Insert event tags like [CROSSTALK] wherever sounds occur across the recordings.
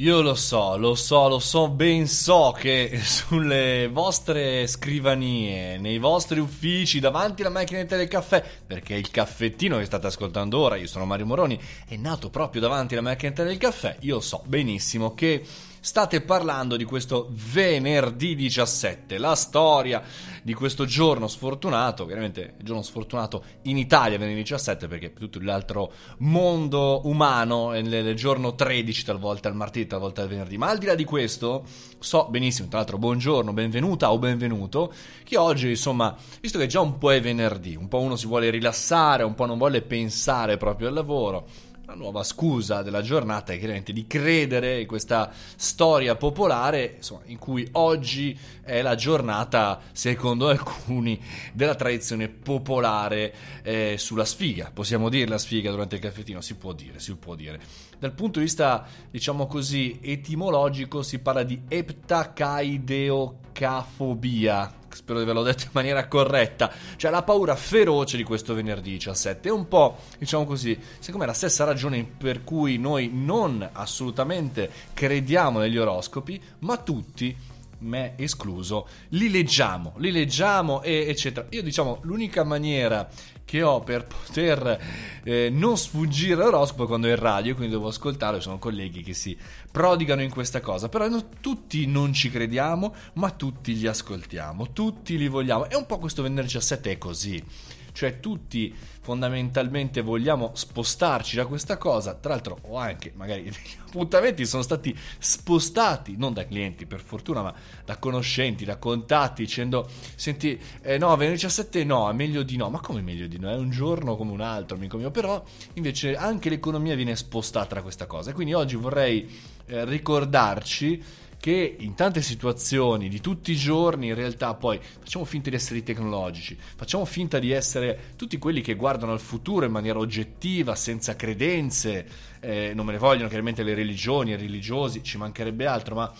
Io lo so, lo so, lo so, ben so che [LAUGHS] sulle vostre scrivanie, nei vostri uffici, davanti alla macchinetta del caffè, perché il caffettino che state ascoltando ora, io sono Mario Moroni, è nato proprio davanti alla macchinetta del caffè, io so benissimo che state parlando di questo venerdì 17, la storia di questo giorno sfortunato, chiaramente il giorno sfortunato in Italia venerdì 17 perché tutto l'altro mondo umano è nel giorno 13 talvolta il martedì, talvolta il venerdì, ma al di là di questo so benissimo, tra l'altro buongiorno, benvenuta o benvenuto, che oggi insomma, visto che già un po' è venerdì, un po' uno si vuole rilassare, un po' non vuole pensare proprio al lavoro, la nuova scusa della giornata è chiaramente di credere in questa storia popolare insomma, in cui oggi è la giornata, secondo alcuni, della tradizione popolare eh, sulla sfiga. Possiamo dire la sfiga durante il caffettino? Si può dire, si può dire. Dal punto di vista, diciamo così, etimologico si parla di eptacaideocafobia, spero di averlo detto in maniera corretta, cioè la paura feroce di questo venerdì 17. È un po', diciamo così, secondo me la stessa ragione per cui noi non assolutamente crediamo negli oroscopi, ma tutti me escluso, li leggiamo, li leggiamo e eccetera. Io diciamo l'unica maniera che ho per poter eh, non sfuggire all'oroscopo quando è in radio, quindi devo ascoltarlo, sono colleghi che si prodigano in questa cosa, però no, tutti non ci crediamo, ma tutti li ascoltiamo, tutti li vogliamo. E un po' questo venerdì 17 è così cioè tutti fondamentalmente vogliamo spostarci da questa cosa, tra l'altro o anche magari [LAUGHS] gli appuntamenti sono stati spostati, non da clienti per fortuna, ma da conoscenti, da contatti, dicendo senti, eh, no, venerdì 17 no, è meglio di no, ma come meglio di no? È un giorno come un altro, amico mio, però invece anche l'economia viene spostata da questa cosa, quindi oggi vorrei eh, ricordarci che in tante situazioni di tutti i giorni in realtà poi facciamo finta di essere tecnologici, facciamo finta di essere tutti quelli che guardano al futuro in maniera oggettiva, senza credenze, eh, non me ne vogliono chiaramente le religioni, i religiosi, ci mancherebbe altro, ma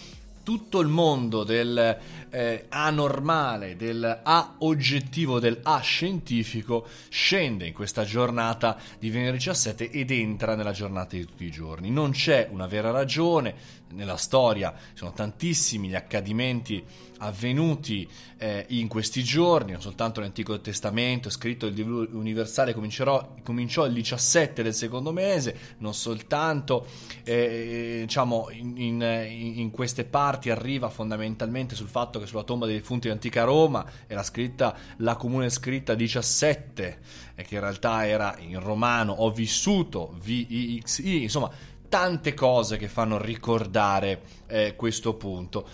tutto il mondo del eh, anormale, del A oggettivo, del A scientifico scende in questa giornata di venerdì 17 ed entra nella giornata di tutti i giorni. Non c'è una vera ragione, nella storia sono tantissimi gli accadimenti avvenuti eh, in questi giorni, non soltanto l'Antico Testamento, scritto il Libro Universale cominciò il 17 del secondo mese, non soltanto eh, diciamo in, in, in, queste parti arriva fondamentalmente sul fatto che sulla tomba dei defunti di antica Roma era scritta la comune scritta 17 e che in realtà era in romano ho vissuto V-I-X-I, insomma tante cose che fanno ricordare eh, questo punto.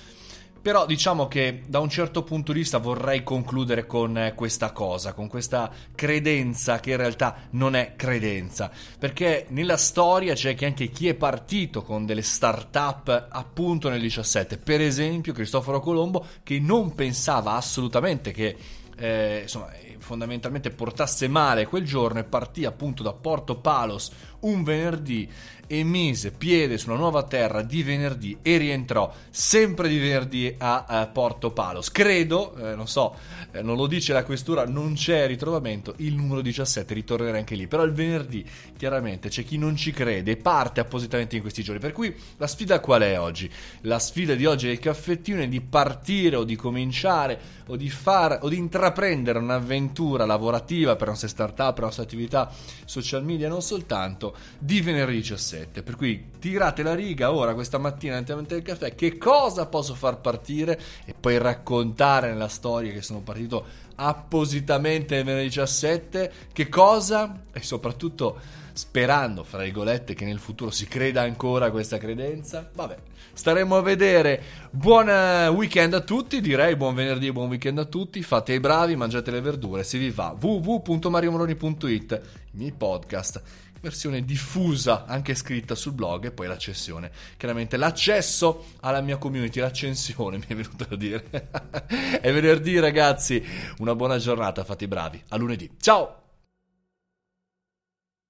Però diciamo che da un certo punto di vista vorrei concludere con eh, questa cosa, con questa credenza che in realtà non è credenza, perché nella storia c'è che anche chi è partito con delle start-up appunto nel 17, per esempio Cristoforo Colombo che non pensava assolutamente che eh, insomma, fondamentalmente portasse male quel giorno e partì appunto da Porto Palos un venerdì e mise piede sulla nuova terra di venerdì e rientrò sempre di venerdì a, a Porto Palos. Credo, eh, non so, eh, non lo dice la questura, non c'è ritrovamento, il numero 17 ritornerà anche lì, però il venerdì chiaramente c'è chi non ci crede e parte appositamente in questi giorni. Per cui la sfida qual è oggi? La sfida di oggi del caffettino è di partire o di cominciare o di fare o di intraprendere un'avventura lavorativa per la nostra startup, per la nostra attività social media, non soltanto di venerdì 17. Per cui tirate la riga ora, questa mattina, all'interno del caffè, che cosa posso far partire e poi raccontare nella storia che sono partito appositamente venerdì 17, che cosa e soprattutto sperando, fra virgolette, che nel futuro si creda ancora a questa credenza. Vabbè, staremo a vedere. Buon eh, weekend a tutti, direi buon venerdì e buon weekend a tutti. Fate i bravi, mangiate le verdure, se vi va. www.mariomoroni.it, i miei podcast versione diffusa, anche scritta sul blog e poi l'accensione. Chiaramente l'accesso alla mia community, l'accensione [LAUGHS] mi è venuto a dire. [LAUGHS] è venerdì ragazzi, una buona giornata, fate i bravi. A lunedì. Ciao!